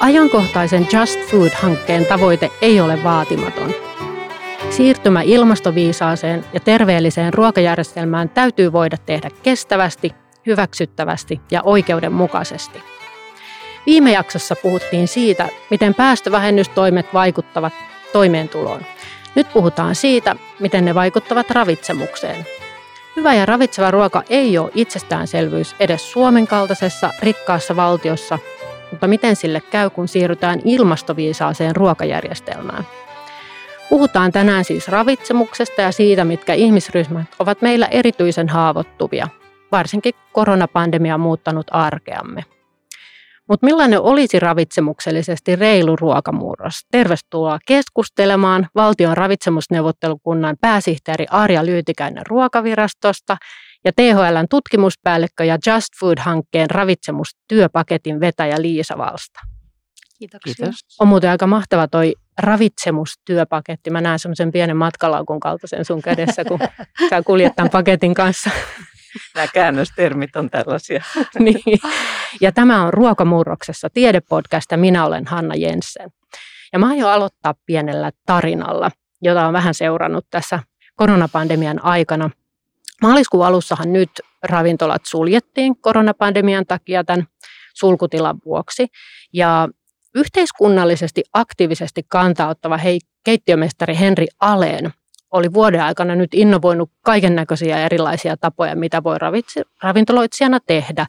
ajankohtaisen Just Food-hankkeen tavoite ei ole vaatimaton. Siirtymä ilmastoviisaaseen ja terveelliseen ruokajärjestelmään täytyy voida tehdä kestävästi, hyväksyttävästi ja oikeudenmukaisesti. Viime jaksossa puhuttiin siitä, miten päästövähennystoimet vaikuttavat toimeentuloon. Nyt puhutaan siitä, miten ne vaikuttavat ravitsemukseen. Hyvä ja ravitseva ruoka ei ole itsestäänselvyys edes Suomen kaltaisessa rikkaassa valtiossa, mutta miten sille käy, kun siirrytään ilmastoviisaaseen ruokajärjestelmään? Puhutaan tänään siis ravitsemuksesta ja siitä, mitkä ihmisryhmät ovat meillä erityisen haavoittuvia, varsinkin koronapandemia on muuttanut arkeamme. Mutta millainen olisi ravitsemuksellisesti reilu ruokamurros? Tervetuloa keskustelemaan valtion ravitsemusneuvottelukunnan pääsihteeri Arja Lyytikäinen ruokavirastosta ja THLn tutkimuspäällikkö ja Just Food-hankkeen ravitsemustyöpaketin vetäjä Liisa Valsta. Kiitoksia. Kiitos. On muuten aika mahtava toi ravitsemustyöpaketti. Mä näen semmoisen pienen matkalaukun kaltaisen sun kädessä, kun sä kuljet tämän paketin kanssa. Nämä käännöstermit on tällaisia. niin. Ja tämä on Ruokamurroksessa tiedepodcast ja minä olen Hanna Jensen. Ja mä aion aloittaa pienellä tarinalla, jota on vähän seurannut tässä koronapandemian aikana. Maaliskuun alussahan nyt ravintolat suljettiin koronapandemian takia tämän sulkutilan vuoksi. Ja yhteiskunnallisesti aktiivisesti kantauttava hei, keittiömestari Henri Aleen oli vuoden aikana nyt innovoinut kaiken näköisiä erilaisia tapoja, mitä voi ravintoloitsijana tehdä.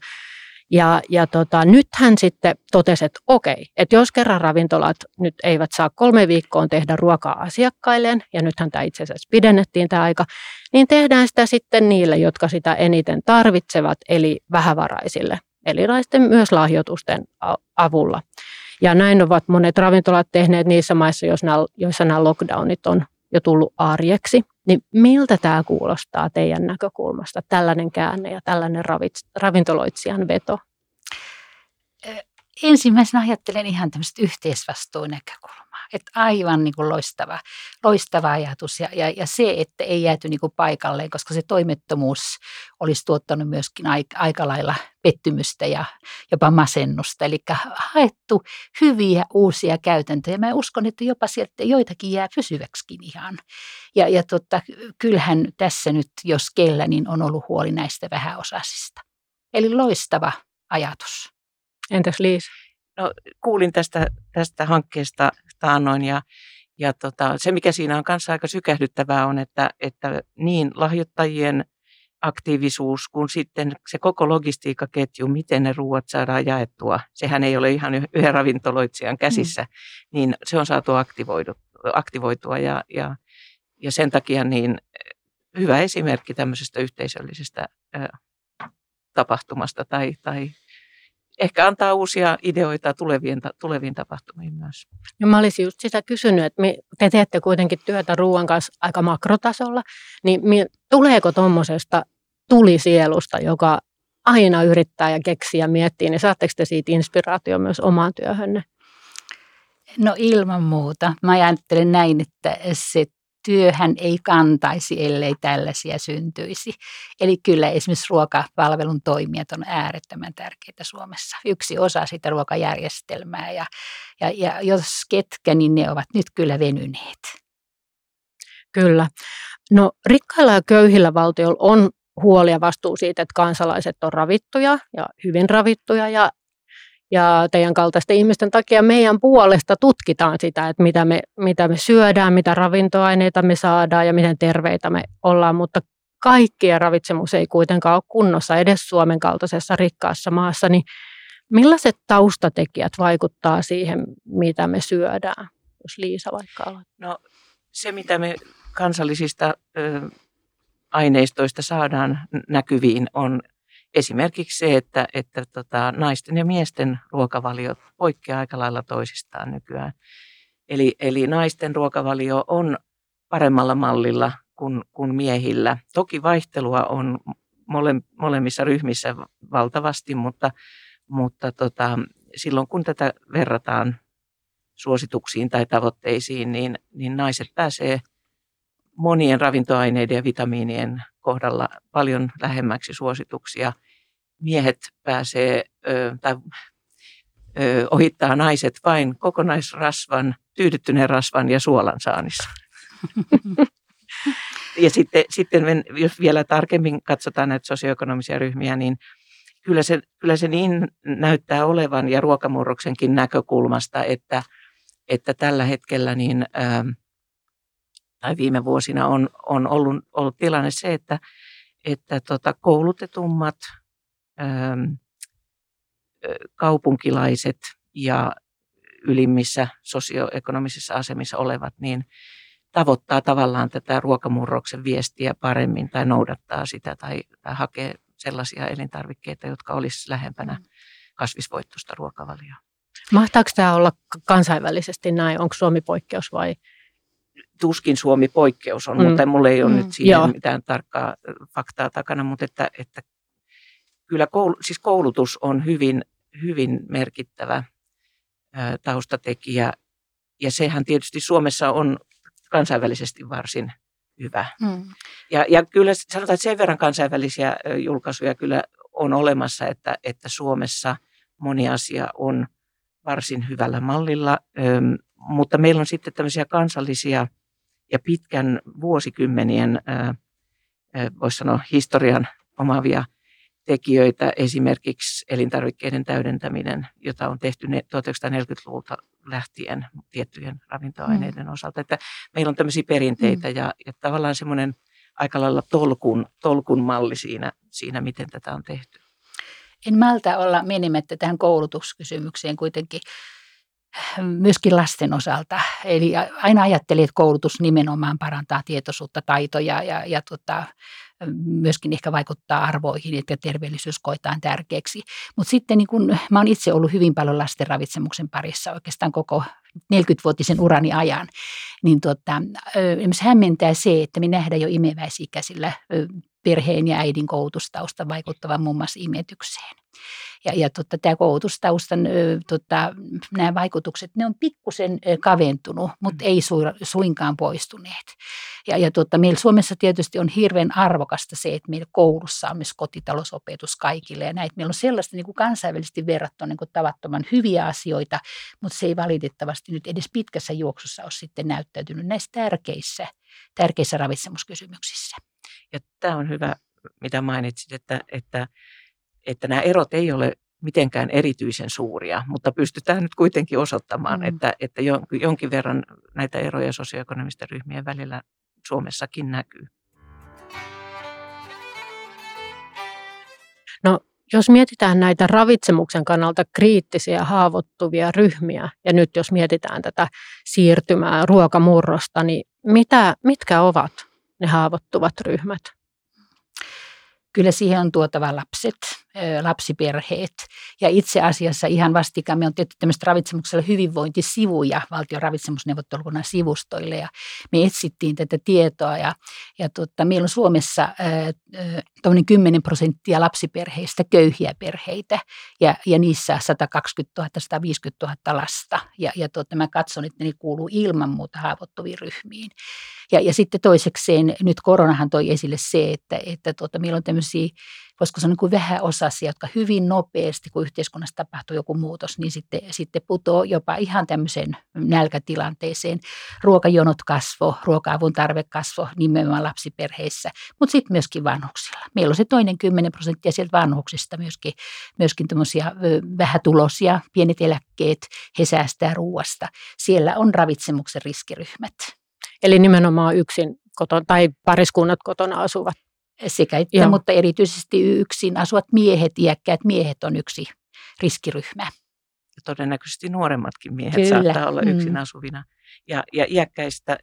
Ja, ja tota, nyt hän sitten totesi, että okei, että jos kerran ravintolat nyt eivät saa kolme viikkoon tehdä ruokaa asiakkailleen, ja nythän tämä itse asiassa pidennettiin tämä aika, niin tehdään sitä sitten niille, jotka sitä eniten tarvitsevat, eli vähävaraisille, eli myös lahjoitusten avulla. Ja näin ovat monet ravintolat tehneet niissä maissa, joissa nämä lockdownit on jo tullut arjeksi. Niin miltä tämä kuulostaa teidän näkökulmasta, tällainen käänne ja tällainen ravintoloitsijan veto? Ensimmäisenä ajattelen ihan tämmöistä yhteisvastuunäkökulmaa. Että aivan niin kuin loistava, loistava ajatus ja, ja, ja se, että ei jääty niin kuin paikalleen, koska se toimettomuus olisi tuottanut myöskin aika, aika lailla pettymystä ja jopa masennusta. Eli haettu hyviä uusia käytäntöjä. Mä uskon, että jopa sieltä joitakin jää pysyväksikin ihan. Ja, ja tota, kyllähän tässä nyt, jos kellä, niin on ollut huoli näistä vähäosaisista. Eli loistava ajatus. Entäs Liis? No, kuulin tästä, tästä hankkeesta taannoin ja, ja tota, se, mikä siinä on kanssa aika sykähdyttävää on, että, että niin lahjoittajien aktiivisuus kuin sitten se koko logistiikkaketju, miten ne ruuat saadaan jaettua, sehän ei ole ihan yhden ravintoloitsijan käsissä, mm. niin se on saatu aktivoitua ja, ja, ja sen takia niin hyvä esimerkki tämmöisestä yhteisöllisestä tapahtumasta tai, tai ehkä antaa uusia ideoita tuleviin, tuleviin tapahtumiin myös. No mä olisin just sitä kysynyt, että te teette kuitenkin työtä ruoan kanssa aika makrotasolla, niin tuleeko tuommoisesta tulisielusta, joka aina yrittää ja keksiä ja miettii, niin saatteko te siitä inspiraatio myös omaan työhönne? No ilman muuta. Mä ajattelen näin, että se työhän ei kantaisi, ellei tällaisia syntyisi. Eli kyllä esimerkiksi ruokapalvelun toimijat on äärettömän tärkeitä Suomessa. Yksi osa sitä ruokajärjestelmää ja, ja, ja jos ketkä, niin ne ovat nyt kyllä venyneet. Kyllä. No rikkailla ja köyhillä valtioilla on huoli ja vastuu siitä, että kansalaiset on ravittuja ja hyvin ravittuja ja ja teidän kaltaisten ihmisten takia meidän puolesta tutkitaan sitä, että mitä me, mitä me syödään, mitä ravintoaineita me saadaan ja miten terveitä me ollaan, mutta kaikkien ravitsemus ei kuitenkaan ole kunnossa edes Suomen kaltaisessa rikkaassa maassa, niin millaiset taustatekijät vaikuttaa siihen, mitä me syödään, jos Liisa vaikka aloittaa? No se, mitä me kansallisista ö, aineistoista saadaan näkyviin, on esimerkiksi se, että, että tota, naisten ja miesten ruokavaliot poikkeaa aika lailla toisistaan nykyään. Eli, eli naisten ruokavalio on paremmalla mallilla kuin, kuin miehillä. Toki vaihtelua on mole, molemmissa ryhmissä valtavasti, mutta, mutta tota, silloin kun tätä verrataan suosituksiin tai tavoitteisiin, niin, niin naiset pääsee monien ravintoaineiden ja vitamiinien kohdalla paljon lähemmäksi suosituksia. Miehet pääsee, tai ö, ohittaa naiset vain kokonaisrasvan, tyydyttyneen rasvan ja suolan saannissa. ja sitten, sitten jos vielä tarkemmin katsotaan näitä sosioekonomisia ryhmiä, niin kyllä se, kyllä se niin näyttää olevan ja ruokamurroksenkin näkökulmasta, että, että tällä hetkellä niin, ää, tai viime vuosina on, on ollut, ollut tilanne se, että, että tota, koulutetummat ää, kaupunkilaiset ja ylimmissä sosioekonomisissa asemissa olevat, niin tavoittaa tavallaan tätä ruokamurroksen viestiä paremmin tai noudattaa sitä tai, tai hakee sellaisia elintarvikkeita, jotka olisi lähempänä mm. kasvisvoittoista ruokavalioa. Mahtaako tämä olla kansainvälisesti näin? Onko Suomi poikkeus vai? Tuskin Suomi poikkeus on, mm. mutta mulla ei ole mm. nyt siihen Joo. mitään tarkkaa faktaa takana, mutta että, että kyllä koulu, siis koulutus on hyvin, hyvin merkittävä taustatekijä ja sehän tietysti Suomessa on kansainvälisesti varsin hyvä. Mm. Ja, ja kyllä sanotaan, että sen verran kansainvälisiä julkaisuja kyllä on olemassa, että, että Suomessa moni asia on varsin hyvällä mallilla, mutta meillä on sitten tämmöisiä kansallisia ja pitkän vuosikymmenien, voisi sanoa historian omavia tekijöitä, esimerkiksi elintarvikkeiden täydentäminen, jota on tehty 1940-luvulta lähtien tiettyjen ravintoaineiden mm. osalta. Että meillä on tämmöisiä perinteitä mm. ja, ja tavallaan semmoinen aika lailla tolkun, tolkun malli siinä, siinä, miten tätä on tehty. En malta olla menemättä tähän koulutuskysymykseen kuitenkin myöskin lasten osalta. Eli aina ajattelin, että koulutus nimenomaan parantaa tietoisuutta, taitoja ja, ja tota, myöskin ehkä vaikuttaa arvoihin, että terveellisyys koetaan tärkeäksi. Mutta sitten niin kun, mä oon itse ollut hyvin paljon lasten ravitsemuksen parissa oikeastaan koko 40-vuotisen urani ajan, niin tota, hämmentää se, että me nähdään jo imeväisikäisillä perheen ja äidin koulutustausta vaikuttavan muun muassa imetykseen. Ja, ja tota, tämä koulutustaustan tota, nämä vaikutukset, ne on pikkusen kaventunut, mutta mm. ei su, suinkaan poistuneet. Ja, ja tota, meillä Suomessa tietysti on hirveän arvokasta se, että meillä koulussa on myös kotitalousopetus kaikille. Ja näitä meillä on sellaista niin kuin kansainvälisesti verrattuna niin kuin tavattoman hyviä asioita, mutta se ei valitettavasti nyt edes pitkässä juoksussa ole sitten näyttäytynyt näissä tärkeissä, tärkeissä ravitsemuskysymyksissä. Ja tämä on hyvä, mitä mainitsit, että, että että nämä erot ei ole mitenkään erityisen suuria, mutta pystytään nyt kuitenkin osoittamaan, mm. että, että jonkin verran näitä eroja sosioekonomisten ryhmien välillä Suomessakin näkyy. No, jos mietitään näitä ravitsemuksen kannalta kriittisiä haavoittuvia ryhmiä, ja nyt jos mietitään tätä siirtymää ruokamurrosta, niin mitä, mitkä ovat ne haavoittuvat ryhmät? Kyllä siihen on tuotava lapset, lapsiperheet. Ja itse asiassa ihan vastikään me on tehty tämmöistä ravitsemuksella hyvinvointisivuja valtion ravitsemusneuvottelukunnan sivustoille ja me etsittiin tätä tietoa ja, ja tuota, meillä on Suomessa äh, 10 prosenttia lapsiperheistä köyhiä perheitä ja, ja niissä 120 000, 150 000 lasta ja, ja tuota, mä katson, että ne kuuluu ilman muuta haavoittuviin ryhmiin. Ja, ja sitten toisekseen nyt koronahan toi esille se, että, että tuota, meillä on tämmöisiä voisiko sanoa niin vähän osasia, jotka hyvin nopeasti, kun yhteiskunnassa tapahtuu joku muutos, niin sitten, sitten putoo jopa ihan tämmöiseen nälkätilanteeseen. Ruokajonot kasvo, ruoka-avun tarve kasvo nimenomaan lapsiperheissä, mutta sitten myöskin vanhuksilla. Meillä on se toinen 10 prosenttia sieltä vanhuksista myöskin, myöskin tämmöisiä vähätulosia, pienet eläkkeet, he säästää ruuasta. Siellä on ravitsemuksen riskiryhmät. Eli nimenomaan yksin kotona, tai pariskunnat kotona asuvat sekä että, Joo. mutta erityisesti yksin asuvat miehet, iäkkäät miehet on yksi riskiryhmä. Ja todennäköisesti nuoremmatkin miehet Kyllä. saattaa olla mm. yksin asuvina. Ja, ja iäkkäistä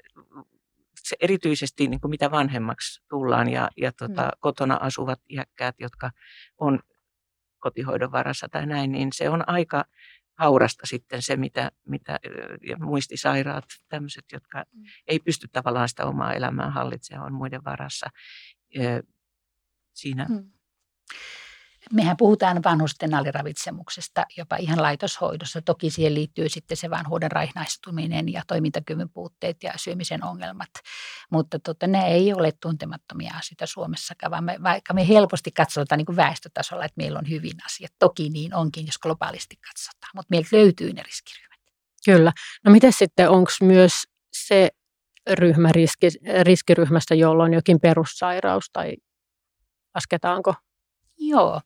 se erityisesti niin kuin mitä vanhemmaksi tullaan ja, ja tota, mm. kotona asuvat iäkkäät, jotka on kotihoidon varassa tai näin, niin se on aika haurasta sitten se, mitä, mitä ja muistisairaat, tämmöiset, jotka mm. ei pysty tavallaan sitä omaa elämää hallitsemaan, on muiden varassa siinä. Hmm. mehän puhutaan vanhusten aliravitsemuksesta jopa ihan laitoshoidossa. Toki siihen liittyy sitten se vanhuuden raihnaistuminen ja toimintakyvyn puutteet ja syömisen ongelmat. Mutta tota, ne ei ole tuntemattomia asioita Suomessakaan, vaan me, vaikka me helposti katsotaan niin kuin väestötasolla, että meillä on hyvin asiat. Toki niin onkin, jos globaalisti katsotaan, mutta meiltä löytyy ne riskiryhmät. Kyllä. No miten sitten, onko myös se ryhmä riski, riskiryhmästä, jolla on jokin perussairaus tai lasketaanko Joo.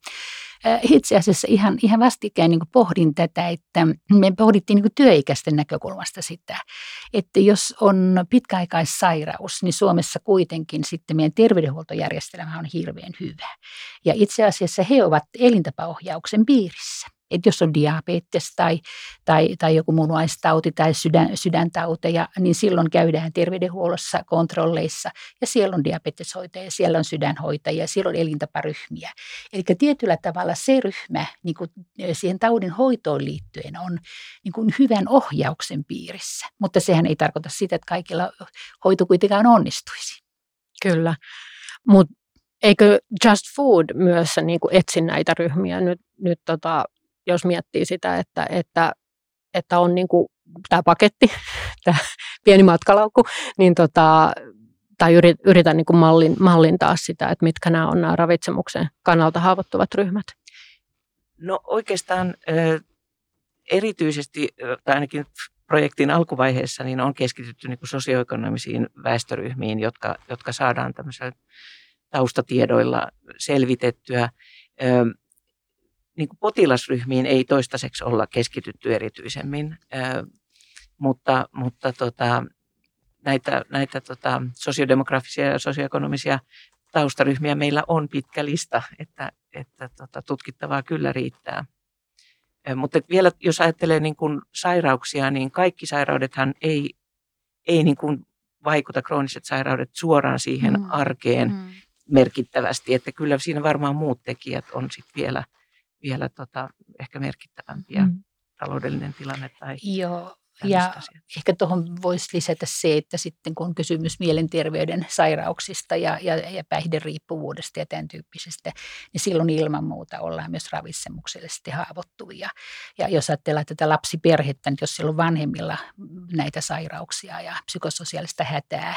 Itse asiassa ihan, ihan vastikään niin pohdin tätä, että me pohdittiin niin työikäisten näkökulmasta sitä, että jos on pitkäaikaissairaus, niin Suomessa kuitenkin sitten meidän terveydenhuoltojärjestelmä on hirveän hyvä. Ja itse asiassa he ovat elintapaohjauksen piirissä. Että jos on diabetes tai, tai, tai joku munuaistauti tai sydän, sydäntauteja, niin silloin käydään terveydenhuollossa kontrolleissa ja siellä on diabeteshoitajia, siellä on sydänhoitajia, siellä on elintaparyhmiä. Eli tietyllä tavalla se ryhmä niin kuin siihen taudin hoitoon liittyen on niin kuin hyvän ohjauksen piirissä, mutta sehän ei tarkoita sitä, että kaikilla hoito kuitenkaan onnistuisi. Kyllä, mutta eikö Just Food myös niin kuin etsi näitä ryhmiä nyt, nyt tota, jos miettii sitä, että, että, että on niin kuin tämä paketti, tämä pieni matkalaukku, niin tota, tai yritän niin kuin mallin, mallintaa sitä, että mitkä nämä on nämä ravitsemuksen kannalta haavoittuvat ryhmät? No oikeastaan erityisesti, tai ainakin projektin alkuvaiheessa, niin on keskitytty niin kuin sosioekonomisiin väestöryhmiin, jotka, jotka saadaan tämmöisillä taustatiedoilla selvitettyä niin kuin potilasryhmiin ei toistaiseksi olla keskitytty erityisemmin, mutta, mutta tota, näitä, näitä tota, sosiodemografisia ja sosioekonomisia taustaryhmiä meillä on pitkä lista, että, että tota, tutkittavaa kyllä riittää. Mutta vielä jos ajattelee niin kuin sairauksia, niin kaikki sairaudethan ei, ei niin kuin vaikuta, krooniset sairaudet, suoraan siihen mm. arkeen mm. merkittävästi. Että kyllä siinä varmaan muut tekijät on sitten vielä – vielä tota, ehkä merkittävämpiä mm. taloudellinen tilanne tai Joo, ja asiat. ehkä tuohon voisi lisätä se, että sitten kun on kysymys mielenterveyden sairauksista ja, ja, ja päihderiippuvuudesta ja tämän tyyppisestä, niin silloin ilman muuta ollaan myös ravitsemuksellisesti haavoittuvia. Ja jos ajatellaan tätä lapsiperhettä, niin jos siellä on vanhemmilla näitä sairauksia ja psykososiaalista hätää,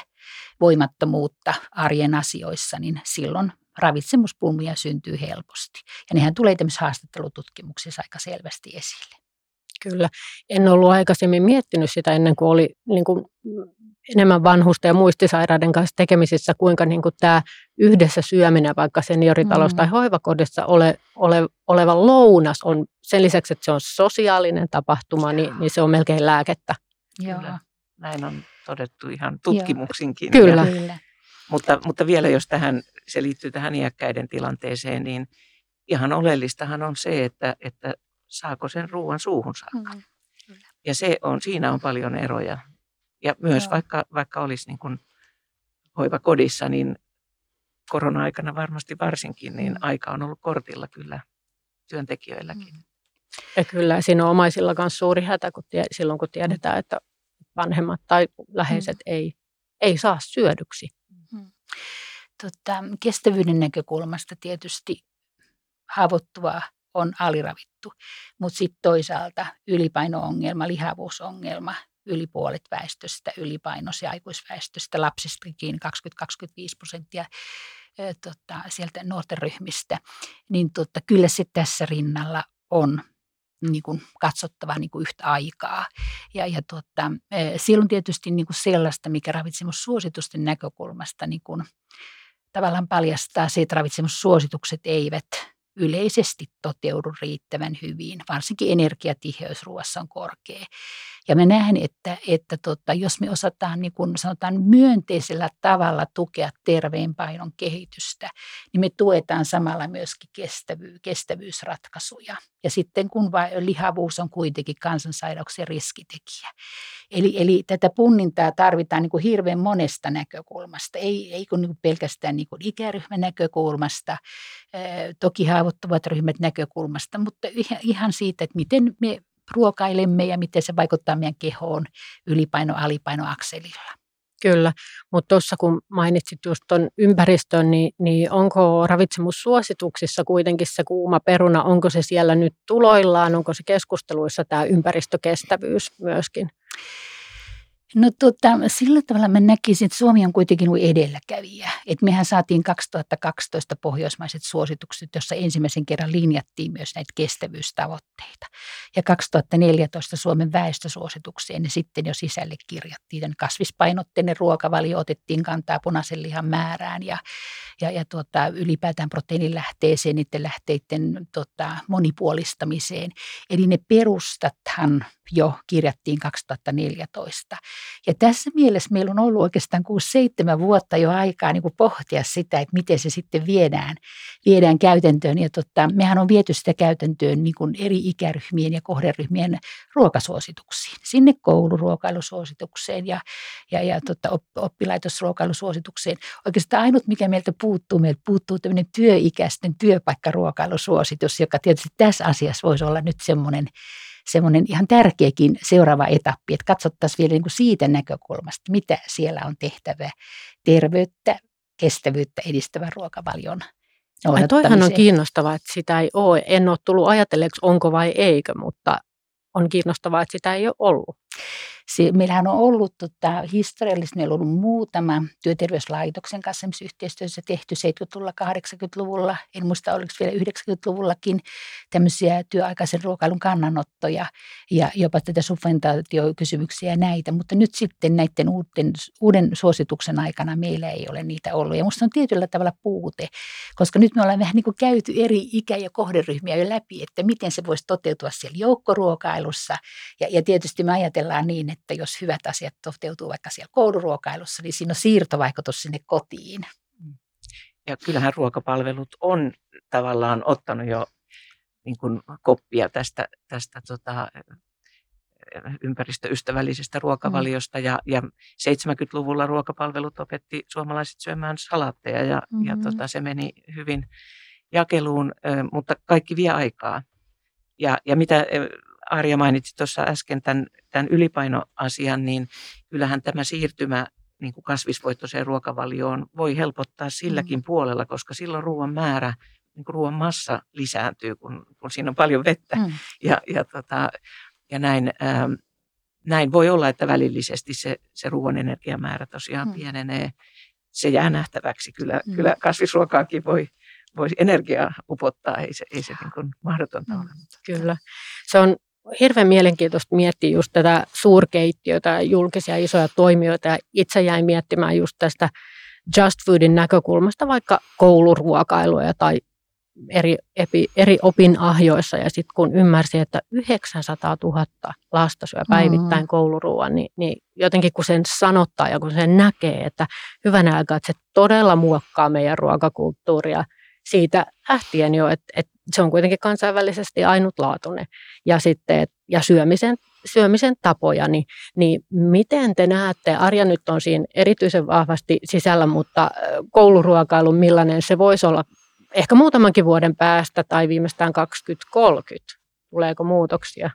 voimattomuutta arjen asioissa, niin silloin ravitsemuspulmia syntyy helposti. Ja nehän tulee tämmöisissä haastattelututkimuksissa aika selvästi esille. Kyllä. En ollut aikaisemmin miettinyt sitä ennen kuin oli niin kuin enemmän vanhusten ja muistisairaiden kanssa tekemisissä, kuinka niin kuin tämä yhdessä syöminen vaikka senioritalous mm. tai hoivakodissa ole, ole, oleva lounas on sen lisäksi, että se on sosiaalinen tapahtuma, niin, niin se on melkein lääkettä. Joo. Kyllä. Näin on todettu ihan tutkimuksinkin. Kyllä. Ja, Kyllä. Mutta, mutta vielä jos tähän, se liittyy tähän iäkkäiden tilanteeseen, niin ihan oleellistahan on se, että, että saako sen ruoan suuhun saakka. Mm, ja se on, siinä on paljon eroja. Ja myös vaikka, vaikka olisi niin kuin hoivakodissa, niin korona-aikana varmasti varsinkin, niin mm. aika on ollut kortilla kyllä työntekijöilläkin. Mm. Ja kyllä siinä on omaisilla myös suuri hätä, kun tie, silloin kun tiedetään, että vanhemmat tai läheiset mm. ei, ei saa syödyksi. Mm. Tota, kestävyyden näkökulmasta tietysti haavoittuvaa on aliravittu, mutta sitten toisaalta ylipaino-ongelma, lihavuusongelma, yli puolet väestöstä, ja aikuisväestöstä, lapsistakin 20-25 prosenttia tota, sieltä nuorten ryhmistä, niin tota, kyllä se tässä rinnalla on niin kuin katsottava niin kuin yhtä aikaa. Ja, ja tuota, silloin tietysti niin kuin sellaista, mikä ravitsemussuositusten näkökulmasta niin kuin, tavallaan paljastaa se, että ravitsemussuositukset eivät yleisesti toteudu riittävän hyvin. Varsinkin energiatiheys ruoassa on korkea. Ja mä näen, että, että tota, jos me osataan niin kun sanotaan myönteisellä tavalla tukea terveen painon kehitystä, niin me tuetaan samalla myöskin kestävyy, kestävyysratkaisuja. Ja sitten kun lihavuus on kuitenkin kansansairauksien riskitekijä. Eli, eli tätä punnintaa tarvitaan niin kuin hirveän monesta näkökulmasta, ei, ei kun niin kuin pelkästään niin kuin ikäryhmän näkökulmasta, toki haavoittuvat ryhmät näkökulmasta, mutta ihan siitä, että miten me ruokailemme ja miten se vaikuttaa meidän kehoon ylipaino-alipaino-akselilla. Kyllä, mutta tuossa kun mainitsit just tuon ympäristön, niin, niin onko ravitsemussuosituksissa kuitenkin se kuuma peruna, onko se siellä nyt tuloillaan, onko se keskusteluissa tämä ympäristökestävyys myöskin? No tota, sillä tavalla mä näkisin, että Suomi on kuitenkin edelläkävijä. Et mehän saatiin 2012 pohjoismaiset suositukset, jossa ensimmäisen kerran linjattiin myös näitä kestävyystavoitteita. Ja 2014 Suomen väestösuositukseen ne sitten jo sisälle kirjattiin. Kasvispainotteinen ruokavalio otettiin kantaa punaisen lihan määrään ja, ja, ja tuota, ylipäätään proteiinilähteeseen, niiden lähteiden tota, monipuolistamiseen. Eli ne perustathan jo kirjattiin 2014. Ja tässä mielessä meillä on ollut oikeastaan 6-7 vuotta jo aikaa niin kuin pohtia sitä, että miten se sitten viedään, viedään käytäntöön. Ja tota, mehän on viety sitä käytäntöön niin kuin eri ikäryhmien ja kohderyhmien ruokasuosituksiin. Sinne kouluruokailusuositukseen ja, ja, ja tota, oppilaitosruokailusuositukseen. Oikeastaan ainut, mikä meiltä puuttuu, meiltä puuttuu tämmöinen työikäisten työpaikkaruokailusuositus, joka tietysti tässä asiassa voisi olla nyt semmoinen semmoinen ihan tärkeäkin seuraava etappi, että katsottaisiin vielä niin kuin siitä näkökulmasta, mitä siellä on tehtävä terveyttä, kestävyyttä edistävän ruokavalion Ai toihan on kiinnostavaa, että sitä ei ole. En ole tullut ajatelleeksi, onko vai eikö, mutta on kiinnostavaa, että sitä ei ole ollut. Se, meillähän on ollut tota, historiallisesti, meillä on ollut muutama työterveyslaitoksen kanssa yhteistyössä tehty 70-luvulla, 80-luvulla, en muista oliko vielä 90-luvullakin tämmöisiä työaikaisen ruokailun kannanottoja ja jopa tätä subventaatiokysymyksiä ja näitä, mutta nyt sitten näiden uuden, uuden suosituksen aikana meillä ei ole niitä ollut. Ja minusta on tietyllä tavalla puute, koska nyt me ollaan vähän niin kuin käyty eri ikä- ja kohderyhmiä jo läpi, että miten se voisi toteutua siellä joukkoruokailussa. Ja, ja tietysti me ajatellaan niin, että jos hyvät asiat toteutuu vaikka siellä kouluruokailussa, niin siinä on siirtovaikutus sinne kotiin. Ja kyllähän ruokapalvelut on tavallaan ottanut jo niin kuin koppia tästä, tästä tota, ympäristöystävällisestä ruokavaliosta ja, ja 70-luvulla ruokapalvelut opetti suomalaiset syömään salaatteja ja, mm-hmm. ja tota, se meni hyvin jakeluun, mutta kaikki vie aikaa. Ja, ja mitä Arja mainitsi tuossa äsken tämän, tämän ylipainoasian, niin kyllähän tämä siirtymä niin kuin kasvisvoittoiseen ruokavalioon voi helpottaa silläkin mm. puolella, koska silloin ruoan määrä, niin kuin ruoan massa lisääntyy, kun, kun siinä on paljon vettä. Mm. Ja, ja, tota, ja näin, ähm, näin voi olla, että välillisesti se, se ruoan energiamäärä tosiaan mm. pienenee. Se jää nähtäväksi. Kyllä, mm. kyllä kasvisruokaakin voi, voi energiaa upottaa, ei se, ei se niin kuin mahdotonta mm. ole. Kyllä. Se on hirveän mielenkiintoista miettiä just tätä suurkeittiötä, julkisia isoja toimijoita ja itse jäin miettimään just tästä Just Foodin näkökulmasta vaikka kouluruokailuja tai eri, epi, eri opinahjoissa ja sitten kun ymmärsi, että 900 000 lasta syö päivittäin mm-hmm. kouluruoan, niin, niin jotenkin kun sen sanottaa ja kun sen näkee, että hyvänä aikaa, että se todella muokkaa meidän ruokakulttuuria siitä lähtien jo, että, että se on kuitenkin kansainvälisesti ainutlaatuinen. Ja sitten ja syömisen, syömisen tapoja, niin, niin miten te näette, Arja nyt on siinä erityisen vahvasti sisällä, mutta kouluruokailu, millainen se voisi olla ehkä muutamankin vuoden päästä tai viimeistään 2030? Tuleeko muutoksia?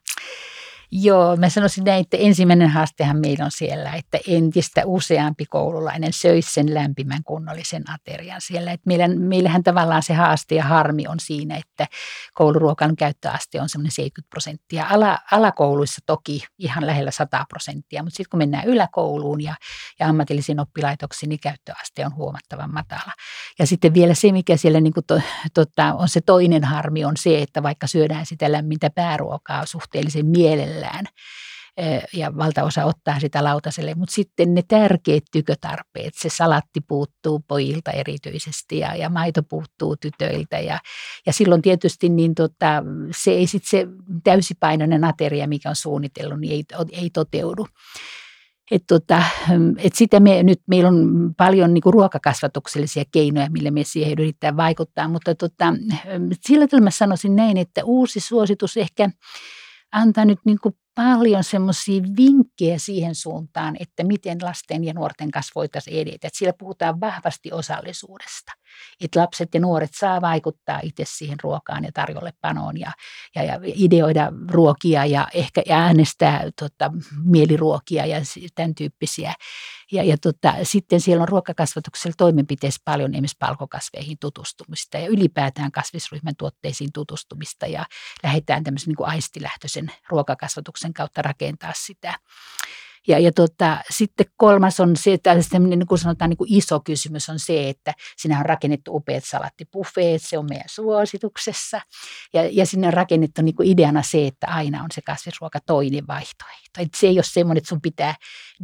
Joo, mä sanoisin näin, että ensimmäinen haastehan meillä on siellä, että entistä useampi koululainen söisi sen lämpimän kunnollisen aterian siellä. Että meillä, meillähän tavallaan se haaste ja harmi on siinä, että kouluruokan käyttöaste on semmoinen 70 prosenttia. Ala, alakouluissa toki ihan lähellä 100 prosenttia, mutta sitten kun mennään yläkouluun ja, ja ammatillisiin oppilaitoksiin, niin käyttöaste on huomattavan matala. Ja sitten vielä se, mikä siellä niin kuin to, tota, on se toinen harmi, on se, että vaikka syödään sitä lämmintä pääruokaa suhteellisen mielellä, mielellään ja valtaosa ottaa sitä lautaselle, mutta sitten ne tärkeät tykötarpeet, se salatti puuttuu pojilta erityisesti ja, ja maito puuttuu tytöiltä ja, ja silloin tietysti niin tota, se ei sit se täysipainoinen ateria, mikä on suunnitellut, niin ei, ei toteudu. Et tota, et sitä me, nyt meillä on paljon niin ruokakasvatuksellisia keinoja, millä me siihen yrittää vaikuttaa, mutta tota, sillä tavalla mä sanoisin näin, että uusi suositus ehkä antaa nyt niin kuin paljon semmoisia vinkkejä siihen suuntaan, että miten lasten ja nuorten kanssa voitaisiin edetä. Siellä puhutaan vahvasti osallisuudesta. Että lapset ja nuoret saa vaikuttaa itse siihen ruokaan ja tarjolle panoon ja, ja, ja ideoida ruokia ja ehkä äänestää tota, mieliruokia ja tämän tyyppisiä. Ja, ja tota, sitten siellä on ruokakasvatuksella toimenpiteessä paljon esimerkiksi palkokasveihin tutustumista ja ylipäätään kasvisryhmän tuotteisiin tutustumista ja lähdetään tämmöisen niin kuin aistilähtöisen ruokakasvatuksen kautta rakentaa sitä. Ja, ja tota, sitten kolmas on se, että niin kuin sanotaan niin kuin iso kysymys on se, että sinä on rakennettu upeat salattipuffeet, se on meidän suosituksessa. Ja, ja sinne on rakennettu niin kuin ideana se, että aina on se kasvisruoka toinen vaihtoehto. Että se ei ole semmoinen, että sun pitää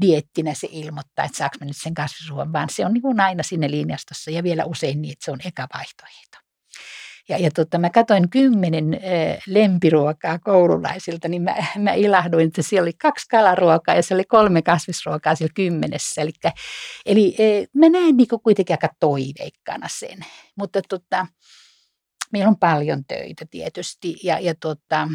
diettinä se ilmoittaa, että saako nyt sen kasvisruoan, vaan se on niin kuin aina sinne linjastossa ja vielä usein niin, että se on eka vaihtoehto. Ja, ja tota, mä katsoin kymmenen lempiruokaa koululaisilta, niin mä, mä ilahduin, että siellä oli kaksi kalaruokaa ja se oli kolme kasvisruokaa siellä kymmenessä. Eli äh, mä näen niin kuitenkin aika toiveikkana sen, mutta tota, meillä on paljon töitä tietysti ja, ja tota,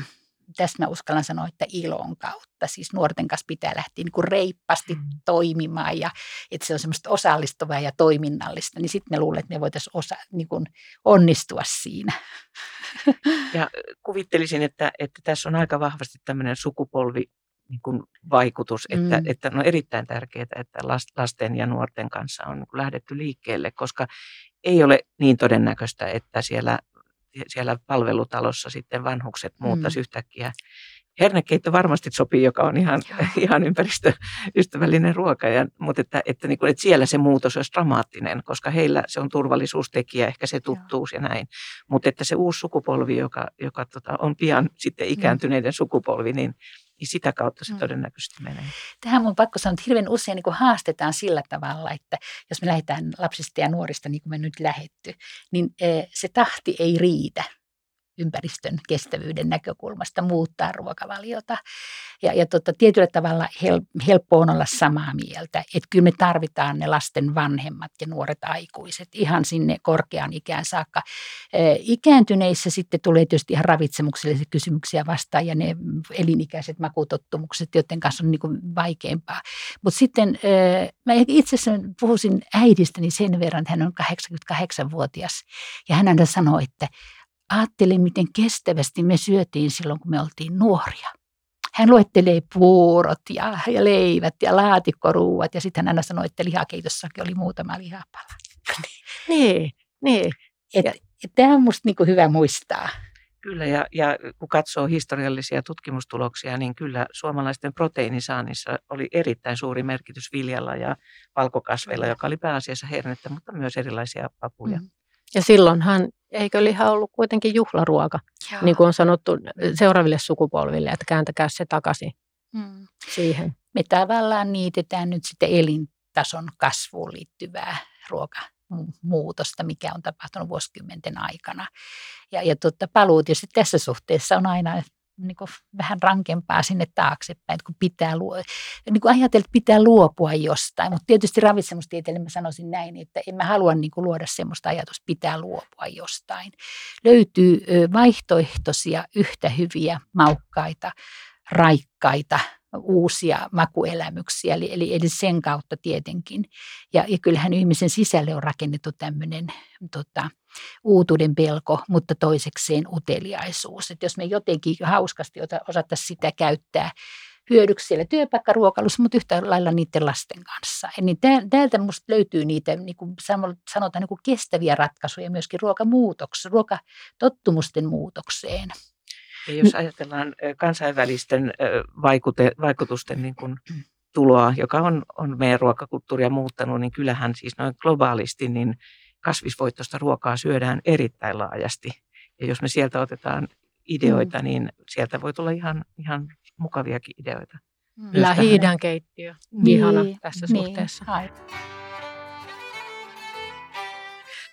tässä mä uskallan sanoa, että ilon kautta. Siis nuorten kanssa pitää lähteä niin kuin reippasti mm. toimimaan ja että se on semmoista osallistuvaa ja toiminnallista, niin sitten me luulen, että me voitaisiin osa, niin kuin onnistua siinä. Ja kuvittelisin, että, että tässä on aika vahvasti tämmöinen sukupolvi niin kuin vaikutus, että, mm. että on erittäin tärkeää, että lasten ja nuorten kanssa on niin lähdetty liikkeelle, koska ei ole niin todennäköistä, että siellä siellä palvelutalossa sitten vanhukset muuttaisi mm. yhtäkkiä. Hernekeitto varmasti sopii, joka on ihan, ihan ympäristöystävällinen ruoka, ja, mutta että, että, niin kuin, että siellä se muutos olisi dramaattinen, koska heillä se on turvallisuustekijä, ehkä se tuttuus ja näin. Mutta että se uusi sukupolvi, joka, joka tota, on pian sitten mm. ikääntyneiden sukupolvi, niin niin sitä kautta se mm. todennäköisesti menee. Tähän mun pakko sanoa, että hirveän usein niin haastetaan sillä tavalla, että jos me lähdetään lapsista ja nuorista niin kuin me nyt lähetty, niin eh, se tahti ei riitä ympäristön kestävyyden näkökulmasta muuttaa ruokavaliota. Ja, ja tota, tietyllä tavalla hel, helppo on olla samaa mieltä, että kyllä me tarvitaan ne lasten vanhemmat ja nuoret aikuiset ihan sinne korkean ikään saakka. Ikääntyneissä sitten tulee tietysti ihan ravitsemuksellisia kysymyksiä vastaan ja ne elinikäiset makutottumukset, joiden kanssa on niin kuin vaikeampaa. Mutta sitten mä itse asiassa puhuisin äidistäni sen verran, että hän on 88-vuotias ja hän aina sanoi, että Ajattelin, miten kestävästi me syötiin silloin, kun me oltiin nuoria. Hän luettelee puurot ja, ja leivät ja laatikkoruuat ja sitten hän aina sanoi, että lihakeitossakin oli muutama lihapala. niin, niin. Et, ja, et tämä on minusta niinku hyvä muistaa. Kyllä, ja, ja kun katsoo historiallisia tutkimustuloksia, niin kyllä suomalaisten proteiinisaannissa oli erittäin suuri merkitys viljalla ja valkokasveilla, joka oli pääasiassa hernettä, mutta myös erilaisia papuja. Mm. Ja silloinhan eikö liha ollut kuitenkin juhlaruoka, Joo. niin kuin on sanottu seuraaville sukupolville, että kääntäkää se takaisin mm. siihen. Me tavallaan niitetään nyt sitten elintason kasvuun liittyvää ruokamuutosta, mikä on tapahtunut vuosikymmenten aikana. Ja, ja totta, paluu tietysti tässä suhteessa on aina niin kuin vähän rankempaa sinne taaksepäin, että kun pitää, luo, niin kuin ajatella, että pitää luopua jostain. Mutta tietysti ravitsemustieteelle mä sanoisin näin, että en mä halua niin kuin luoda sellaista ajatusta, pitää luopua jostain. Löytyy vaihtoehtoisia, yhtä hyviä, maukkaita, raikkaita uusia makuelämyksiä, eli, eli, eli sen kautta tietenkin. Ja, ja kyllähän ihmisen sisälle on rakennettu tämmöinen tota, uutuuden pelko, mutta toisekseen uteliaisuus. Että jos me jotenkin hauskasti osattaisiin sitä käyttää hyödyksi siellä työpaikkaruokailussa, mutta yhtä lailla niiden lasten kanssa. Niin täältä minusta löytyy niitä, niin kuin sanotaan, niin kuin kestäviä ratkaisuja myöskin ruokamuutokseen, ruokatottumusten muutokseen. Ja jos ajatellaan kansainvälisten vaikute, vaikutusten niin kuin tuloa, joka on, on meidän ruokakulttuuria muuttanut, niin kyllähän siis noin globaalisti niin kasvisvoittoista ruokaa syödään erittäin laajasti. Ja jos me sieltä otetaan ideoita, mm. niin sieltä voi tulla ihan, ihan mukaviakin ideoita. Mm. lähi keittiö, niin, ihana tässä niin, suhteessa. Aivan.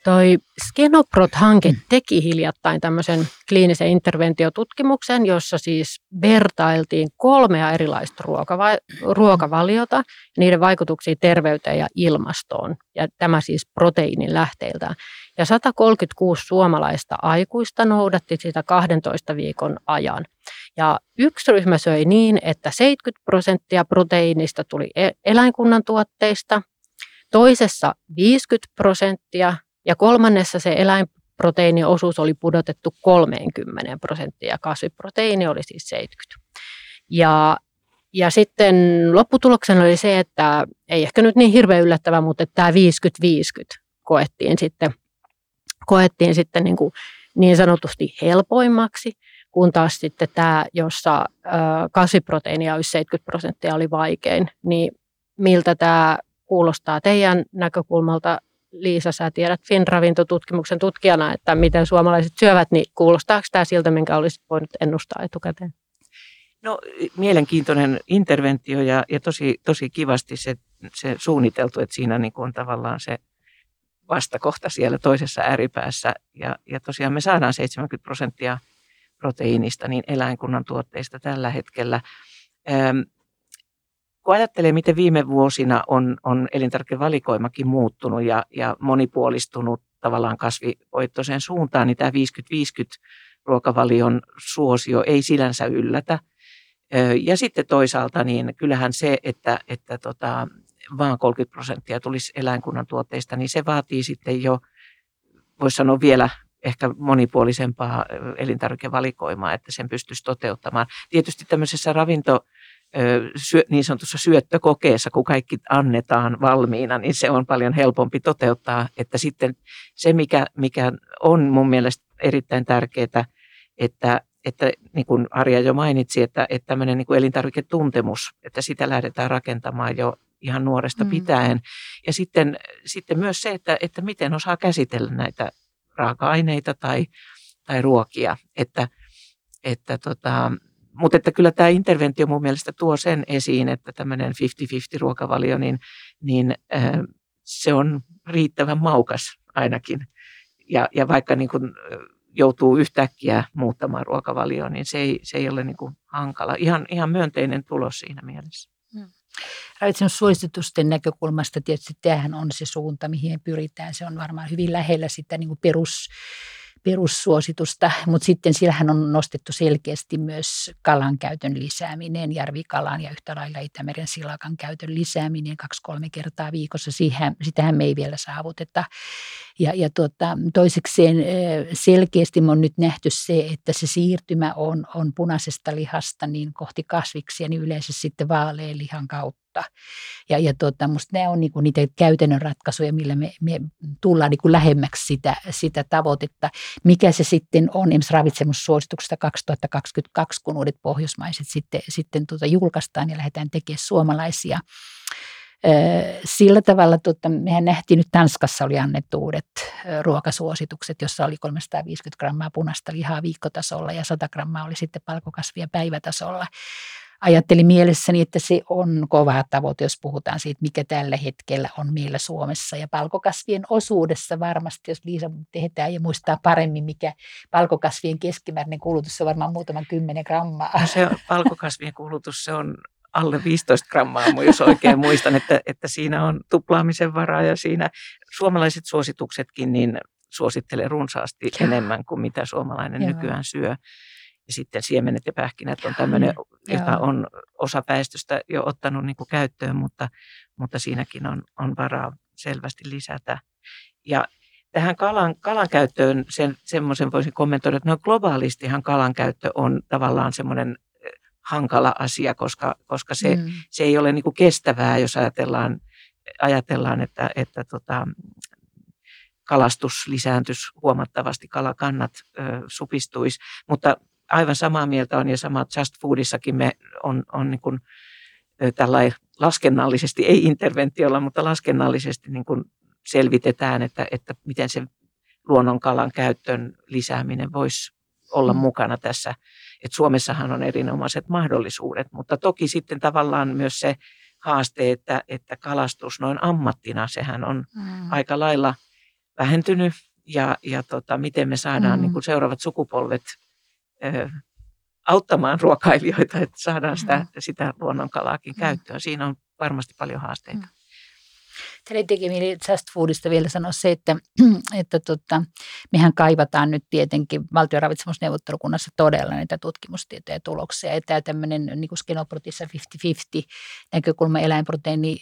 Toi Skenoprot-hanke teki hiljattain tämmöisen kliinisen interventiotutkimuksen, jossa siis vertailtiin kolmea erilaista ruokava- ruokavaliota ja niiden vaikutuksia terveyteen ja ilmastoon. Ja tämä siis proteiinin lähteiltään. Ja 136 suomalaista aikuista noudatti sitä 12 viikon ajan. Ja yksi ryhmä söi niin, että 70 prosenttia proteiinista tuli e-, eläinkunnan tuotteista, toisessa 50 prosenttia ja kolmannessa se eläinproteiinin osuus oli pudotettu 30 prosenttia ja kasviproteiini oli siis 70. Ja, ja sitten lopputuloksena oli se, että ei ehkä nyt niin hirveän yllättävä, mutta että tämä 50-50 koettiin sitten, koettiin sitten niin, kuin niin sanotusti helpoimmaksi, kun taas sitten tämä, jossa kasviproteiinia olisi 70 prosenttia oli vaikein, niin miltä tämä kuulostaa teidän näkökulmalta Liisa, sä tiedät Finravintotutkimuksen tutkijana, että miten suomalaiset syövät, niin kuulostaako tämä siltä, minkä olisit voinut ennustaa etukäteen? No mielenkiintoinen interventio ja, ja tosi, tosi kivasti se, se suunniteltu, että siinä niin on tavallaan se vastakohta siellä toisessa ääripäässä. Ja, ja tosiaan me saadaan 70 prosenttia proteiinista niin eläinkunnan tuotteista tällä hetkellä kun ajattelee, miten viime vuosina on, on elintarvikevalikoimakin muuttunut ja, ja monipuolistunut tavallaan kasvivoittoiseen suuntaan, niin tämä 50-50 ruokavalion suosio ei silänsä yllätä. Ja sitten toisaalta niin kyllähän se, että, että tota, vaan 30 prosenttia tulisi eläinkunnan tuotteista, niin se vaatii sitten jo, voisi sanoa vielä ehkä monipuolisempaa elintarvikevalikoimaa, että sen pystyisi toteuttamaan. Tietysti tämmöisessä ravinto niin sanotussa syöttökokeessa, kun kaikki annetaan valmiina, niin se on paljon helpompi toteuttaa. Että sitten se, mikä, mikä on mun mielestä erittäin tärkeää, että, että niin kuin Arja jo mainitsi, että, että tämmöinen niin kuin elintarviketuntemus, että sitä lähdetään rakentamaan jo ihan nuoresta mm. pitäen. Ja sitten, sitten myös se, että, että miten osaa käsitellä näitä raaka-aineita tai, tai ruokia. Että, että tota, mutta että kyllä tämä interventio mun mielestä tuo sen esiin, että tämmöinen 50-50 ruokavalio, niin, niin äh, se on riittävän maukas ainakin. Ja, ja vaikka niin kuin joutuu yhtäkkiä muuttamaan ruokavalioon, niin se ei, se ei ole niin kuin hankala. Ihan, ihan myönteinen tulos siinä mielessä. Hmm. Ravitsemussuositusten näkökulmasta tietysti tämähän on se suunta, mihin pyritään. Se on varmaan hyvin lähellä sitä niin kuin perus perussuositusta, mutta sitten siellähän on nostettu selkeästi myös kalan käytön lisääminen, järvikalan ja yhtä lailla Itämeren silakan käytön lisääminen kaksi-kolme kertaa viikossa. Siihen, sitähän me ei vielä saavuteta. Ja, ja tuota, toisekseen selkeästi on nyt nähty se, että se siirtymä on, on punaisesta lihasta niin kohti kasviksia, niin yleensä sitten vaalean lihan kautta kautta. Ja, ja tuota, musta nämä on niinku niitä käytännön ratkaisuja, millä me, me tullaan niinku lähemmäksi sitä, sitä tavoitetta. Mikä se sitten on esimerkiksi ravitsemussuosituksesta 2022, kun uudet pohjoismaiset sitten, sitten tuota julkaistaan ja lähdetään tekemään suomalaisia sillä tavalla, tuota, mehän nähtiin nyt Tanskassa oli annettu uudet ruokasuositukset, jossa oli 350 grammaa punaista lihaa viikkotasolla ja 100 grammaa oli sitten palkokasvia päivätasolla ajattelin mielessäni, että se on kova tavoite, jos puhutaan siitä, mikä tällä hetkellä on meillä Suomessa. Ja palkokasvien osuudessa varmasti, jos Liisa tehdään ja muistaa paremmin, mikä palkokasvien keskimääräinen kulutus on varmaan muutaman kymmenen grammaa. No se on, palkokasvien kulutus, se on alle 15 grammaa, jos oikein muistan, että, että siinä on tuplaamisen varaa ja siinä suomalaiset suosituksetkin niin suosittelee runsaasti enemmän kuin mitä suomalainen Joo. nykyään syö. Ja sitten siemenet ja pähkinät on tämmöinen, jota on osa väestöstä jo ottanut niin kuin käyttöön, mutta, mutta siinäkin on, on varaa selvästi lisätä. Ja tähän kalan, kalan käyttöön sen, semmoisen voisin kommentoida, että no globaalistihan kalan käyttö on tavallaan semmoinen hankala asia, koska, koska se, mm. se ei ole niin kuin kestävää, jos ajatellaan, ajatellaan että, että tota, kalastus lisääntyisi huomattavasti, kalakannat ö, supistuisi, mutta aivan samaa mieltä on ja sama Just Foodissakin me on, on niin kuin, tällainen laskennallisesti, ei interventiolla, mutta laskennallisesti niin kuin selvitetään, että, että miten se luonnonkalan käyttöön lisääminen voisi olla mm. mukana tässä. Et Suomessahan on erinomaiset mahdollisuudet, mutta toki sitten tavallaan myös se haaste, että, että kalastus noin ammattina, sehän on mm. aika lailla vähentynyt ja, ja tota, miten me saadaan mm. niin kuin seuraavat sukupolvet auttamaan ruokailijoita, että saadaan sitä, mm. sitä luonnonkalaakin mm. käyttöön. Siinä on varmasti paljon haasteita. Mm. Tänne teki mieli Just Foodista vielä sanoa se, että, että tota, mehän kaivataan nyt tietenkin valtion ravitsemusneuvottelukunnassa todella näitä tutkimustietoja tuloksia. Ja tämä tämmöinen niin kuin skenoprotissa 50-50 näkökulma eläinproteiini,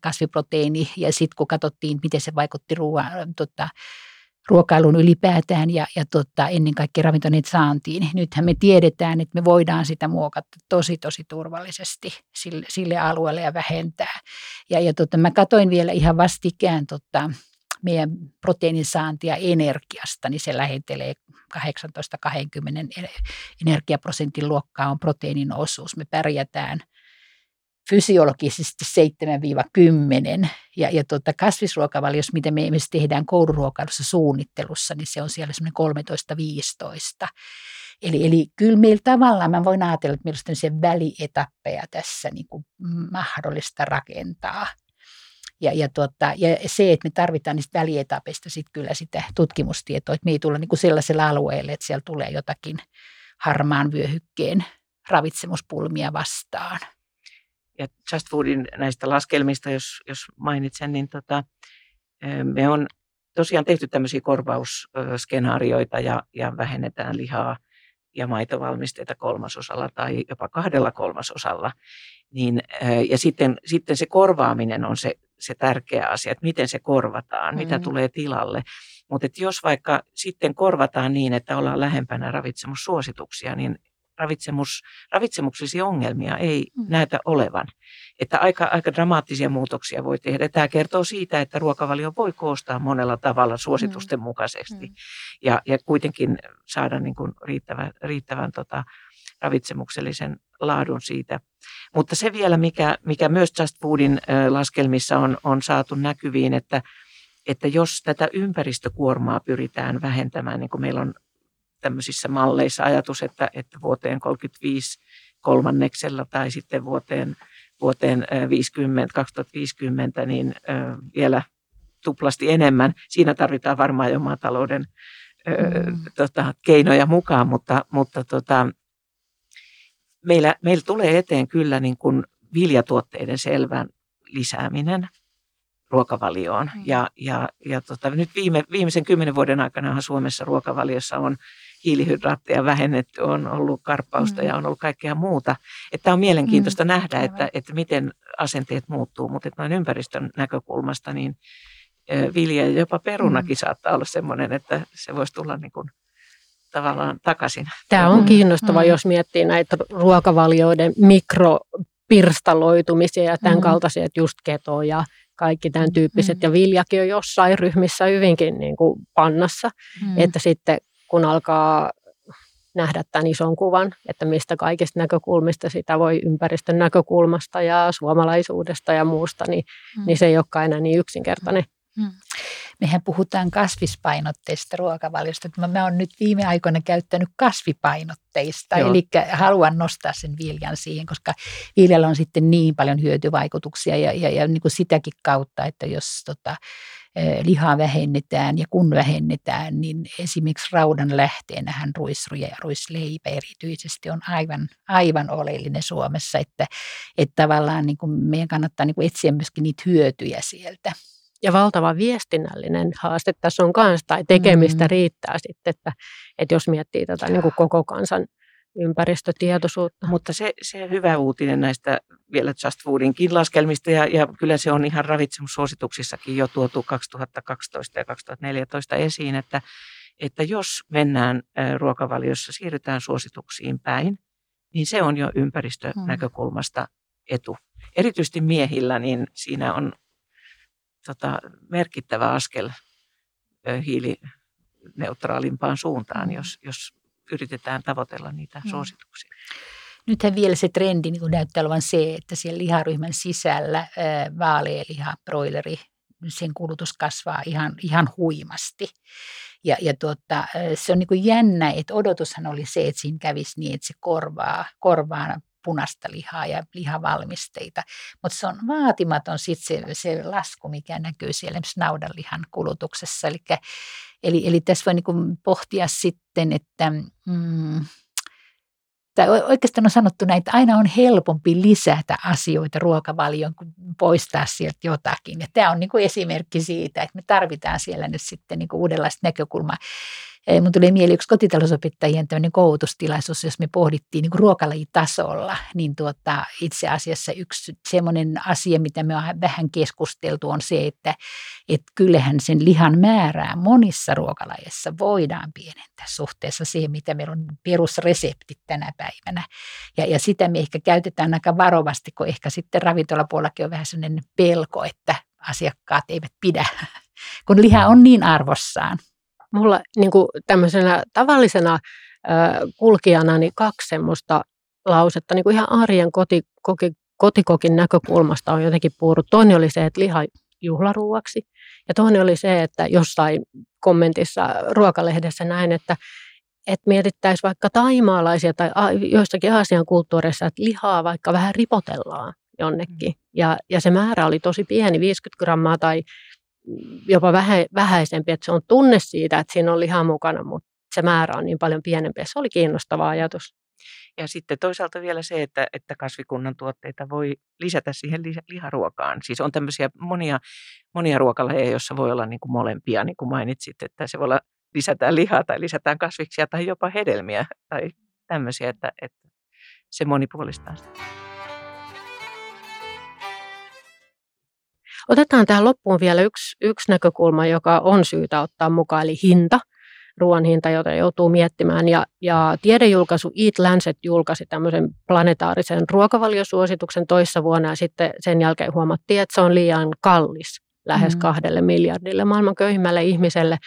kasviproteiini ja sitten kun katsottiin, miten se vaikutti ruoan, tota, ruokailuun ylipäätään ja, ja tota, ennen kaikkea ravintoneet saantiin. Nythän me tiedetään, että me voidaan sitä muokata tosi, tosi turvallisesti sille, sille alueelle ja vähentää. Ja, ja tota, mä katoin vielä ihan vastikään tota, meidän proteiinin saantia energiasta, niin se lähentelee 18-20 energiaprosentin luokkaa on proteiinin osuus. Me pärjätään – fysiologisesti 7-10. Ja, ja tuota, kasvisruokavaliossa, mitä me esimerkiksi tehdään kouluruokailussa suunnittelussa, niin se on siellä semmoinen 13-15. Eli, eli kyllä meillä tavallaan, mä voin ajatella, että meillä on välietappeja tässä niin kuin mahdollista rakentaa. Ja, ja, tuota, ja se, että me tarvitaan niistä välietapeista sitten kyllä sitä tutkimustietoa, että me ei tulla niin kuin sellaiselle alueelle, että siellä tulee jotakin harmaan vyöhykkeen ravitsemuspulmia vastaan – ja Just Foodin näistä laskelmista, jos, jos mainitsen, niin tota, me on tosiaan tehty tämmöisiä korvausskenaarioita ja, ja vähennetään lihaa ja maitovalmisteita kolmasosalla tai jopa kahdella kolmasosalla. Niin, ja sitten, sitten se korvaaminen on se, se tärkeä asia, että miten se korvataan, mm. mitä tulee tilalle. Mutta jos vaikka sitten korvataan niin, että ollaan lähempänä ravitsemussuosituksia, niin ravitsemus, ravitsemuksellisia ongelmia ei mm. näytä olevan. Että aika, aika dramaattisia muutoksia voi tehdä. Tämä kertoo siitä, että ruokavalio voi koostaa monella tavalla suositusten mm. mukaisesti mm. Ja, ja kuitenkin saada niin kuin riittävän, riittävän tota, ravitsemuksellisen laadun siitä. Mutta se vielä, mikä, mikä myös Just Foodin laskelmissa on, on saatu näkyviin, että, että jos tätä ympäristökuormaa pyritään vähentämään, niin kuin meillä on tämmöisissä malleissa ajatus, että, että vuoteen 35 kolmanneksella tai sitten vuoteen, vuoteen 50, 2050 niin vielä tuplasti enemmän. Siinä tarvitaan varmaan jo maatalouden mm. tota, keinoja mukaan, mutta, mutta tota, meillä, meillä tulee eteen kyllä niin kuin viljatuotteiden selvän lisääminen ruokavalioon. Mm. Ja, ja, ja tota, nyt viime, viimeisen kymmenen vuoden aikana Suomessa ruokavaliossa on hiilihydraatteja vähennetty, on ollut karppausta mm. ja on ollut kaikkea muuta. Että on mielenkiintoista mm. nähdä, että, että miten asenteet muuttuu, mutta noin ympäristön näkökulmasta niin vilja ja jopa perunakin mm. saattaa olla sellainen, että se voisi tulla niin kuin tavallaan takaisin. Tämä on kiinnostava, mm. jos miettii näitä ruokavalioiden mikropirstaloitumisia ja tämän mm. kaltaisia, että just keto ja kaikki tämän tyyppiset. Mm. Ja viljakin on jossain ryhmissä hyvinkin niin kuin pannassa, mm. että sitten kun alkaa nähdä tämän ison kuvan, että mistä kaikista näkökulmista sitä voi ympäristön näkökulmasta ja suomalaisuudesta ja muusta, niin, mm. niin se ei olekaan enää niin yksinkertainen. Mm. Mehän puhutaan kasvispainotteista ruokavaliosta. Mä, mä oon nyt viime aikoina käyttänyt kasvipainotteista, Joo. eli haluan nostaa sen viljan siihen, koska viljalla on sitten niin paljon hyötyvaikutuksia ja, ja, ja niin kuin sitäkin kautta, että jos tota, lihaa vähennetään ja kun vähennetään, niin esimerkiksi raudan lähteenähän ruisruja ja ruisleipä erityisesti on aivan, aivan oleellinen Suomessa, että, että tavallaan niin kuin meidän kannattaa niin kuin etsiä myöskin niitä hyötyjä sieltä. Ja valtava viestinnällinen haaste tässä on kanssa, tai tekemistä mm. riittää sitten, että, että jos miettii tätä niin kuin koko kansan ympäristötietoisuutta. Mutta se, se hyvä uutinen näistä vielä Just Foodinkin laskelmista, ja, ja kyllä se on ihan ravitsemussuosituksissakin jo tuotu 2012 ja 2014 esiin, että, että jos mennään ruokavaliossa, siirrytään suosituksiin päin, niin se on jo ympäristönäkökulmasta etu. Erityisesti miehillä, niin siinä on tota, merkittävä askel hiilineutraalimpaan suuntaan, jos, jos yritetään tavoitella niitä mm. suosituksia. Nythän vielä se trendi niin näyttää olevan se, että siellä liharyhmän sisällä vaaleeliha, broileri, sen kulutus kasvaa ihan, ihan huimasti. Ja, ja tuota, se on niin kuin jännä, että odotushan oli se, että siinä kävisi niin, että se korvaa, korvaa punaista lihaa ja lihavalmisteita. Mutta se on vaatimaton sit se, se lasku, mikä näkyy siellä naudanlihan kulutuksessa. Eli, eli, eli tässä voi niin pohtia sitten, että mm, tai oikeastaan on sanottu näin, että aina on helpompi lisätä asioita ruokavalioon kuin poistaa sieltä jotakin. Ja tämä on niin kuin esimerkki siitä, että me tarvitaan siellä nyt sitten niin kuin uudenlaista näkökulmaa. Mun tuli mieli yksi kotitalousopettajien tämmöinen koulutustilaisuus, jos me pohdittiin niin ruokalajitasolla, niin tuota, itse asiassa yksi semmoinen asia, mitä me on vähän keskusteltu, on se, että et kyllähän sen lihan määrää monissa ruokalajeissa voidaan pienentää suhteessa siihen, mitä meillä on perusreseptit tänä päivänä. Ja, ja sitä me ehkä käytetään aika varovasti, kun ehkä sitten ravintolapuolellakin on vähän sellainen pelko, että asiakkaat eivät pidä, kun liha on niin arvossaan mulla niin kuin tämmöisenä tavallisena kulkijana niin kaksi semmoista lausetta niin kuin ihan arjen koti, koki, kotikokin näkökulmasta on jotenkin puhunut. Toinen oli se, että liha juhlaruuaksi ja toinen oli se, että jossain kommentissa ruokalehdessä näin, että että mietittäisiin vaikka taimaalaisia tai joissakin Aasian kulttuureissa, että lihaa vaikka vähän ripotellaan jonnekin. Mm. Ja, ja se määrä oli tosi pieni, 50 grammaa tai jopa vähä, vähäisempi, että se on tunne siitä, että siinä on liha mukana, mutta se määrä on niin paljon pienempi. Se oli kiinnostava ajatus. Ja sitten toisaalta vielä se, että, että kasvikunnan tuotteita voi lisätä siihen liharuokaan. Siis on tämmöisiä monia, monia ruokalajeja, joissa voi olla niin kuin molempia, niin kuin mainitsit, että se voi olla lisätään lihaa tai lisätään kasviksia tai jopa hedelmiä tai tämmöisiä, että, että se monipuolistaa sitä. Otetaan tähän loppuun vielä yksi, yksi näkökulma, joka on syytä ottaa mukaan, eli hinta, ruoan hinta, jota joutuu miettimään. Ja, ja tiedejulkaisu Eat Lancet julkaisi tämmöisen planetaarisen ruokavaliosuosituksen toissa vuonna, ja sitten sen jälkeen huomattiin, että se on liian kallis lähes mm. kahdelle miljardille maailman köyhimmälle ihmiselle.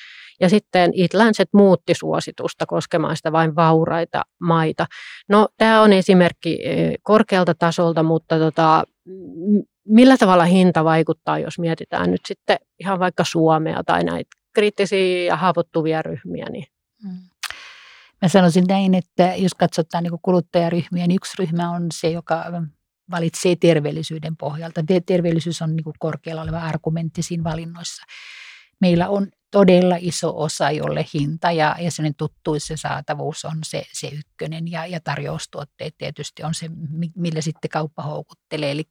Ja sitten Eat Lancet muutti suositusta koskemaan sitä vain vauraita maita. No, tämä on esimerkki eh, korkealta tasolta, mutta tota, millä tavalla hinta vaikuttaa, jos mietitään nyt sitten ihan vaikka Suomea tai näitä kriittisiä ja haavoittuvia ryhmiä? Niin. Mm. Mä sanoisin näin, että jos katsotaan niin kuluttajaryhmiä, niin yksi ryhmä on se, joka valitsee terveellisyyden pohjalta. Terveellisyys on niin korkealla oleva argumentti siinä valinnoissa. Meillä on todella iso osa, jolle hinta ja, ja sen tuttuus ja saatavuus on se, se ykkönen ja, ja tarjoustuotteet tietysti on se, millä sitten kauppa houkuttelee. Eli,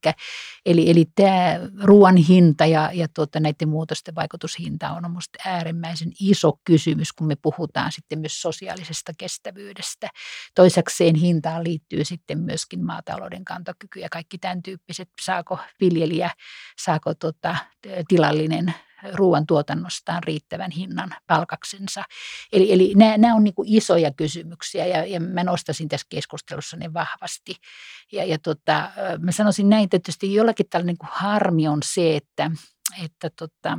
eli, eli tämä ruoan hinta ja, ja tuota, näiden muutosten vaikutushinta on minusta äärimmäisen iso kysymys, kun me puhutaan sitten myös sosiaalisesta kestävyydestä. Toisakseen hintaan liittyy sitten myöskin maatalouden kantokyky ja kaikki tämän tyyppiset, saako viljelijä, saako tota, tilallinen ruoantuotannostaan riittävän hinnan palkaksensa. Eli, eli nämä, nämä on niin kuin isoja kysymyksiä ja, ja mä nostasin tässä keskustelussa ne vahvasti. Ja, ja tota, mä sanoisin näin, tietysti jollakin tällainen niin harmi on se, että, että tota,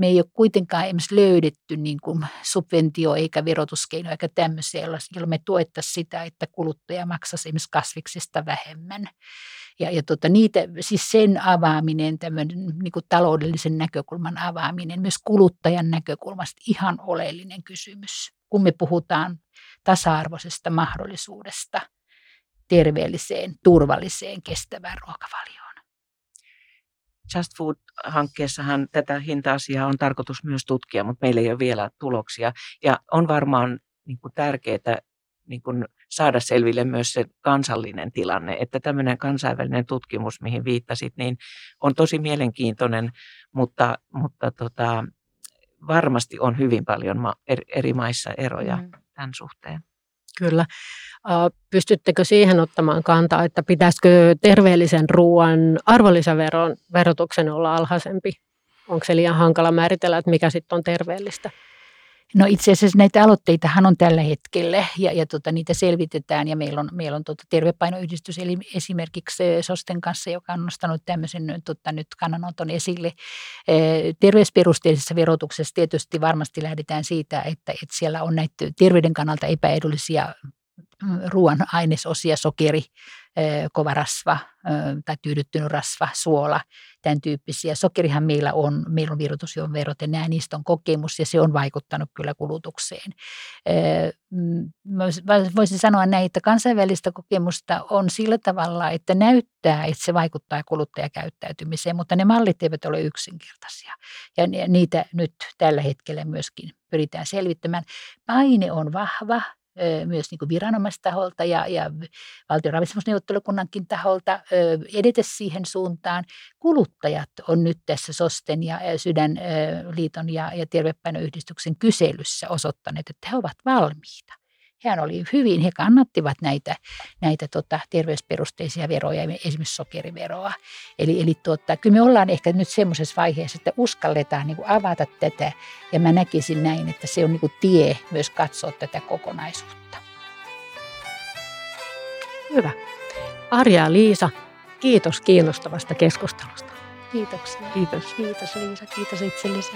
me ei ole kuitenkaan esimerkiksi löydetty niin kuin subventio- eikä verotuskeino eikä tämmöisiä, joilla me tuettaisiin sitä, että kuluttaja maksaisi esimerkiksi kasviksista vähemmän. Ja, ja tota, niitä, siis sen avaaminen, tämmöinen niin kuin taloudellisen näkökulman avaaminen, myös kuluttajan näkökulmasta ihan oleellinen kysymys, kun me puhutaan tasa-arvoisesta mahdollisuudesta terveelliseen, turvalliseen, kestävään ruokavalioon. Just Food-hankkeessahan tätä hinta-asiaa on tarkoitus myös tutkia, mutta meillä ei ole vielä tuloksia. Ja on varmaan niin kuin tärkeää niin kuin saada selville myös se kansallinen tilanne. Että tämmöinen kansainvälinen tutkimus, mihin viittasit, niin on tosi mielenkiintoinen, mutta, mutta tota, varmasti on hyvin paljon eri maissa eroja mm. tämän suhteen. Kyllä. Pystyttekö siihen ottamaan kantaa, että pitäisikö terveellisen ruoan arvonlisäveron verotuksen olla alhaisempi? Onko se liian hankala määritellä, että mikä sitten on terveellistä? No itse asiassa näitä aloitteitahan on tällä hetkellä ja, ja tota, niitä selvitetään ja meillä on, meillä on tota, tervepainoyhdistys eli esimerkiksi SOSTen kanssa, joka on nostanut tämmöisen tota, nyt kannanoton esille. Terveysperusteisessa verotuksessa tietysti varmasti lähdetään siitä, että, että siellä on näitä terveyden kannalta epäedullisia ruoan ainesosia, sokeri, kova rasva tai tyydyttynyt rasva, suola, tämän tyyppisiä. Sokerihan meillä on, meillä on virvoitusjuon verot ja nämä, niistä on kokemus ja se on vaikuttanut kyllä kulutukseen. Mm, voisin sanoa näin, että kansainvälistä kokemusta on sillä tavalla, että näyttää, että se vaikuttaa kuluttajakäyttäytymiseen, mutta ne mallit eivät ole yksinkertaisia. Ja niitä nyt tällä hetkellä myöskin pyritään selvittämään. Paine on vahva, myös niin kuin viranomaistaholta ja, ja valtion ravitsemusneuvottelukunnankin taholta edetä siihen suuntaan. Kuluttajat on nyt tässä SOSTEN ja Sydänliiton ja, ja Tervepainoyhdistyksen kyselyssä osoittaneet, että he ovat valmiita hän oli hyvin, he kannattivat näitä, näitä tota, terveysperusteisia veroja, esimerkiksi sokeriveroa. Eli, eli tuota, kyllä me ollaan ehkä nyt semmoisessa vaiheessa, että uskalletaan niin kuin avata tätä, ja mä näkisin näin, että se on niin kuin tie myös katsoa tätä kokonaisuutta. Hyvä. Arja ja Liisa, kiitos kiinnostavasta keskustelusta. Kiitoksia. Kiitos. Kiitos Liisa, kiitos itsellesi.